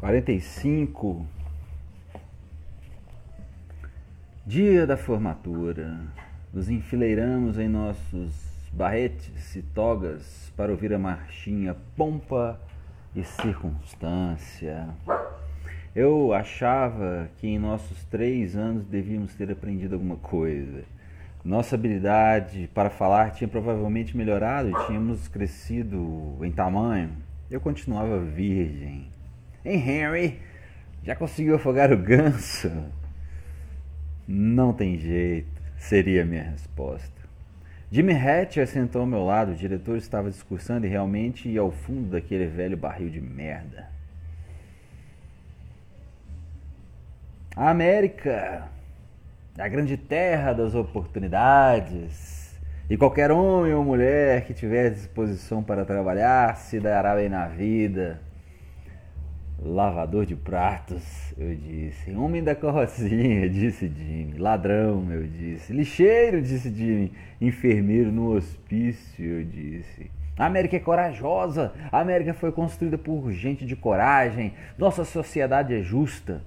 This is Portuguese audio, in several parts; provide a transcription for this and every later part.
45. Dia da formatura. Nos enfileiramos em nossos barretes e togas para ouvir a marchinha pompa e circunstância. Eu achava que em nossos três anos devíamos ter aprendido alguma coisa. Nossa habilidade para falar tinha provavelmente melhorado e tínhamos crescido em tamanho. Eu continuava virgem. Hein, Henry? Já conseguiu afogar o ganso? Não tem jeito, seria a minha resposta. Jimmy Hatcher sentou ao meu lado, o diretor estava discursando e realmente ia ao fundo daquele velho barril de merda. A América, a grande terra das oportunidades, e qualquer homem ou mulher que tiver disposição para trabalhar se dará bem na vida. Lavador de pratos, eu disse. Homem da carrocinha, disse Jimmy. Ladrão, eu disse. Lixeiro, disse Jimmy. Enfermeiro no hospício, eu disse. A América é corajosa. A América foi construída por gente de coragem. Nossa sociedade é justa.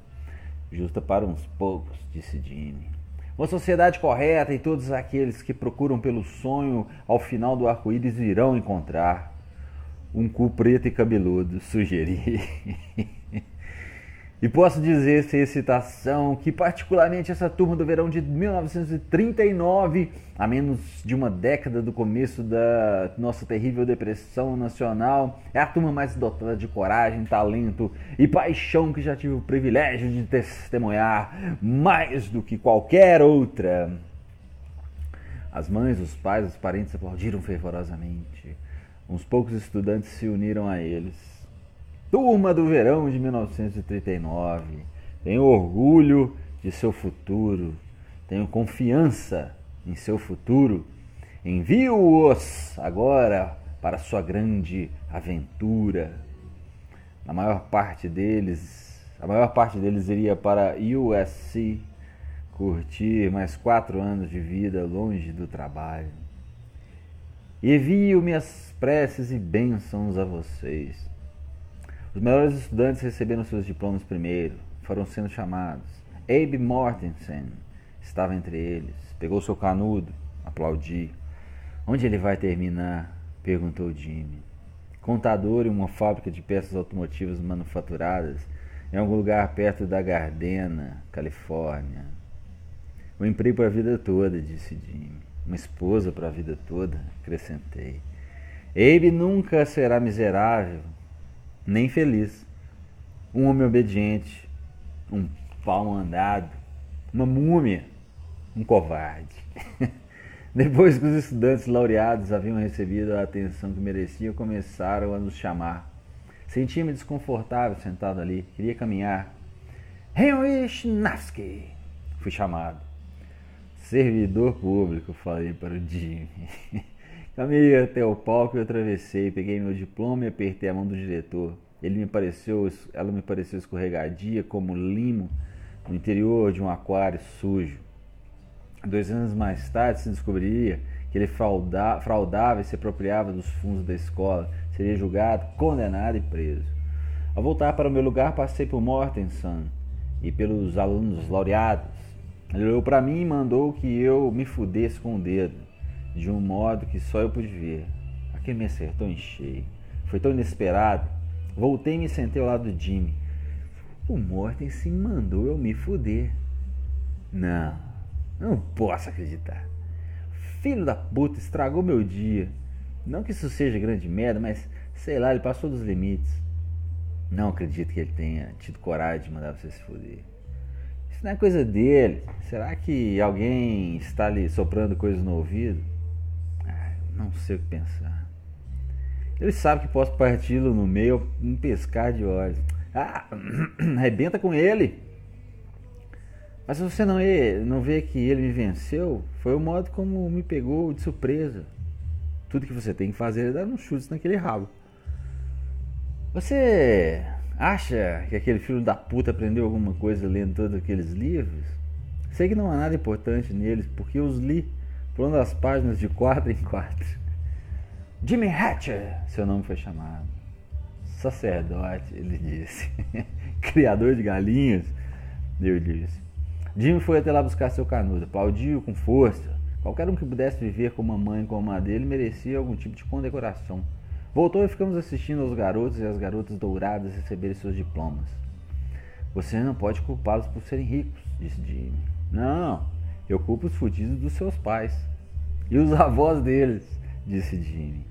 Justa para uns poucos, disse Jimmy. Uma sociedade correta e todos aqueles que procuram pelo sonho ao final do arco-íris irão encontrar um cu preto e cabeludo, sugeri. e posso dizer sem excitação que, particularmente, essa turma do verão de 1939, a menos de uma década do começo da nossa terrível depressão nacional, é a turma mais dotada de coragem, talento e paixão que já tive o privilégio de testemunhar mais do que qualquer outra. As mães, os pais, os parentes aplaudiram fervorosamente. Uns poucos estudantes se uniram a eles. Turma do verão de 1939. Tenho orgulho de seu futuro. Tenho confiança em seu futuro. Envio-os agora para sua grande aventura. A maior parte deles, a maior parte deles iria para USC curtir mais quatro anos de vida longe do trabalho. Envio minhas preces e bênçãos a vocês. Os melhores estudantes receberam seus diplomas primeiro, foram sendo chamados. Abe Mortensen estava entre eles. Pegou seu canudo, aplaudi. Onde ele vai terminar? perguntou Jimmy. Contador em uma fábrica de peças automotivas manufaturadas em algum lugar perto da Gardena, Califórnia. Um emprego para a vida toda, disse Jimmy uma esposa para a vida toda, acrescentei. Abe nunca será miserável, nem feliz. Um homem obediente, um pau andado, uma múmia, um covarde. Depois que os estudantes laureados haviam recebido a atenção que mereciam, começaram a nos chamar. Sentia-me desconfortável sentado ali, queria caminhar. Henry Schnafsky! Fui chamado. Servidor público, falei para o Jimmy. Caminhei até o palco e atravessei, peguei meu diploma e apertei a mão do diretor. Ele me pareceu, ela me pareceu escorregadia como limo no interior de um aquário sujo. Dois anos mais tarde se descobriria que ele fraudava, fraudava e se apropriava dos fundos da escola. Seria julgado, condenado e preso. Ao voltar para o meu lugar, passei por Mortensen e pelos alunos laureados ele olhou para mim e mandou que eu me fudesse com o dedo, de um modo que só eu pude ver. Aquele me acertou em cheio. Foi tão inesperado. Voltei e me sentei ao lado do Jimmy. O Morten se mandou eu me fuder. Não, não posso acreditar. Filho da puta, estragou meu dia. Não que isso seja grande merda, mas sei lá, ele passou dos limites. Não acredito que ele tenha tido coragem de mandar você se fuder. Não é coisa dele. Será que alguém está lhe soprando coisas no ouvido? Ah, não sei o que pensar. Ele sabe que posso parti-lo no meio um pescar de olhos. Ah, arrebenta com ele. Mas você não, não vê que ele me venceu, foi o modo como me pegou de surpresa. Tudo que você tem que fazer é dar uns chutes naquele rabo. Você Acha que aquele filho da puta aprendeu alguma coisa lendo todos aqueles livros? Sei que não há nada importante neles, porque eu os li pulando as páginas de quatro em quatro. Jimmy Hatcher, seu nome foi chamado. Sacerdote, ele disse. Criador de galinhas, eu disse. Jimmy foi até lá buscar seu canudo, aplaudiu com força. Qualquer um que pudesse viver com uma mãe como a dele merecia algum tipo de condecoração. Voltou e ficamos assistindo aos garotos e às garotas douradas receberem seus diplomas. Você não pode culpá-los por serem ricos, disse Jimmy. Não, eu culpo os fudidos dos seus pais. E os avós deles, disse Jimmy.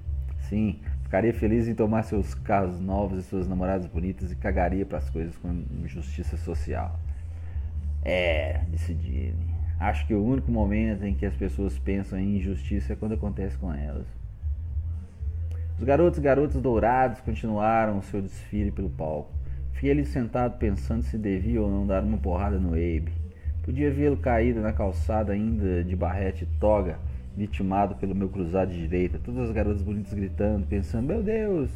Sim, ficaria feliz em tomar seus carros novos e suas namoradas bonitas e cagaria para as coisas com justiça social. É, disse Jimmy. Acho que o único momento em que as pessoas pensam em injustiça é quando acontece com elas. Os garotos e garotas dourados continuaram o seu desfile pelo palco. Fiquei ali sentado pensando se devia ou não dar uma porrada no Abe. Podia vê-lo caído na calçada ainda de barrete e toga, vitimado pelo meu cruzado de direita, todas as garotas bonitas gritando, pensando, meu Deus,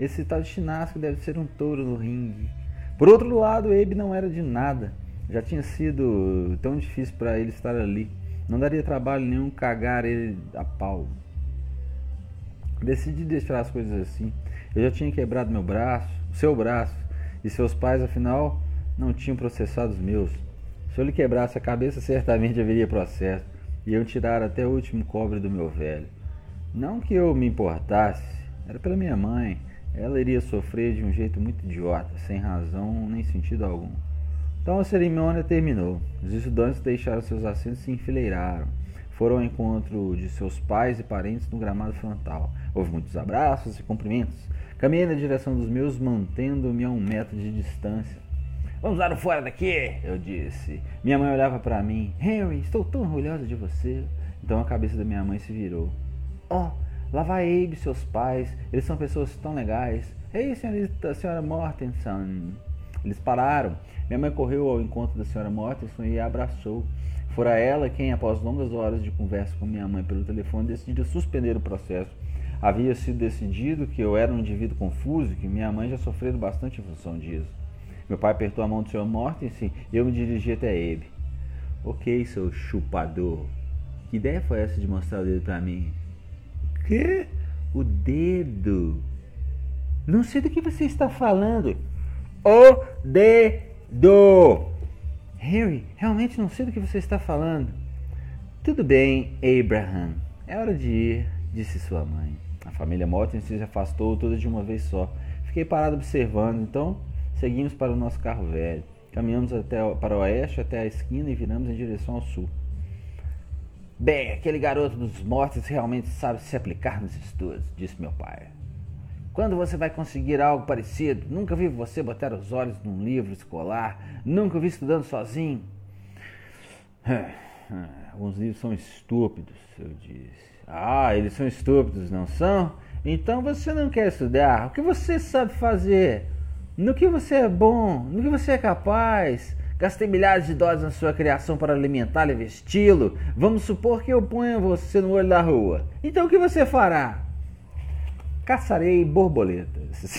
esse tal de Chinasco deve ser um touro no ringue. Por outro lado, Abe não era de nada. Já tinha sido tão difícil para ele estar ali. Não daria trabalho nenhum cagar ele a pau. Decidi deixar as coisas assim. Eu já tinha quebrado meu braço, seu braço, e seus pais, afinal, não tinham processado os meus. Se eu lhe quebrasse a cabeça, certamente haveria processo, e eu tirar até o último cobre do meu velho. Não que eu me importasse, era pela minha mãe. Ela iria sofrer de um jeito muito idiota, sem razão nem sentido algum. Então a cerimônia terminou. Os estudantes deixaram seus assentos e se enfileiraram. Foram ao encontro de seus pais e parentes no gramado frontal. Houve muitos abraços e cumprimentos. Caminhei na direção dos meus, mantendo-me a um metro de distância. Vamos lá fora daqui, eu disse. Minha mãe olhava para mim. Henry, estou tão orgulhosa de você. Então a cabeça da minha mãe se virou. Oh, lá vai Abe, seus pais. Eles são pessoas tão legais. Ei, senhorita, senhora Mortensen. Eles pararam. Minha mãe correu ao encontro da senhora Mortenson e a abraçou. Fora ela quem, após longas horas de conversa com minha mãe pelo telefone, decidiu suspender o processo. Havia sido decidido que eu era um indivíduo confuso que minha mãe já sofreu bastante em função disso. Meu pai apertou a mão do senhor Mortensen e eu me dirigi até ele. Ok, seu chupador. Que ideia foi essa de mostrar o dedo para mim? Que? O dedo? Não sei do que você está falando. O dedo. Harry, realmente não sei do que você está falando. Tudo bem, Abraham. É hora de ir, disse sua mãe. A família Morton se afastou toda de uma vez só. Fiquei parado observando, então seguimos para o nosso carro velho. Caminhamos até para o oeste, até a esquina e viramos em direção ao sul. Bem, aquele garoto dos mortos realmente sabe se aplicar nos estudos, disse meu pai. Quando você vai conseguir algo parecido? Nunca vi você botar os olhos num livro escolar. Nunca vi estudando sozinho. Alguns livros são estúpidos, eu disse. Ah, eles são estúpidos, não são? Então você não quer estudar. O que você sabe fazer? No que você é bom? No que você é capaz? Gastei milhares de dólares na sua criação para alimentá-lo e vesti-lo. Vamos supor que eu ponha você no olho da rua. Então o que você fará? Caçarei borboletas.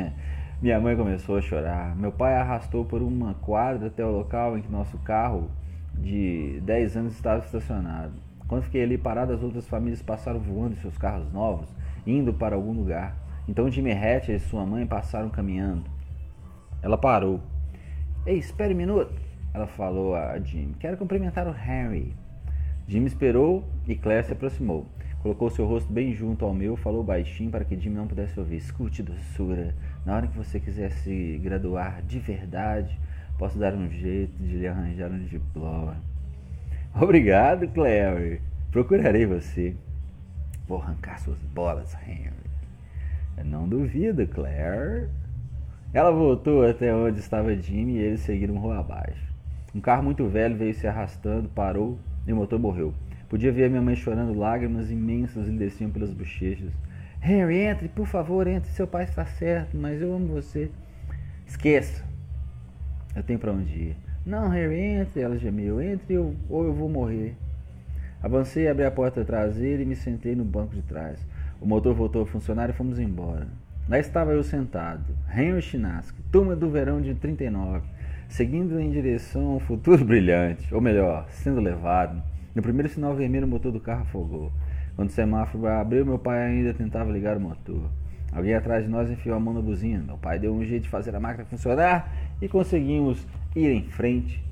Minha mãe começou a chorar. Meu pai arrastou por uma quadra até o local em que nosso carro de 10 anos estava estacionado. Quando fiquei ali parado, as outras famílias passaram voando em seus carros novos, indo para algum lugar. Então Jimmy Hatch e sua mãe passaram caminhando. Ela parou. Ei, espere um minuto, ela falou a Jimmy. Quero cumprimentar o Harry. Jimmy esperou e Claire se aproximou. Colocou seu rosto bem junto ao meu, falou baixinho para que Jimmy não pudesse ouvir. Escute, doçura. Na hora que você quiser se graduar de verdade, posso dar um jeito de lhe arranjar um diploma. Obrigado, Clary. Procurarei você. Vou arrancar suas bolas, Henry. Não duvido, Claire. Ela voltou até onde estava Jimmy e eles seguiram rua abaixo. Um carro muito velho veio se arrastando, parou e o motor morreu. Podia ver minha mãe chorando, lágrimas imensas lhe desciam pelas bochechas. Harry, entre, por favor, entre. Seu pai está certo, mas eu amo você. Esqueça. Eu tenho para onde ir. Não, Harry, entre, ela gemeu. Entre ou, ou eu vou morrer. Avancei, abri a porta traseira e me sentei no banco de trás. O motor voltou a funcionar e fomos embora. Lá estava eu sentado, Henry Chinaski, turma do verão de 39, seguindo em direção a um futuro brilhante, ou melhor, sendo levado. No primeiro sinal vermelho, o motor do carro afogou. Quando o semáforo abriu, meu pai ainda tentava ligar o motor. Alguém atrás de nós enfiou a mão na buzina. Meu pai deu um jeito de fazer a máquina funcionar e conseguimos ir em frente.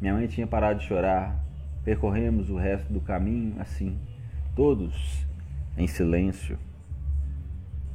Minha mãe tinha parado de chorar. Percorremos o resto do caminho assim, todos em silêncio.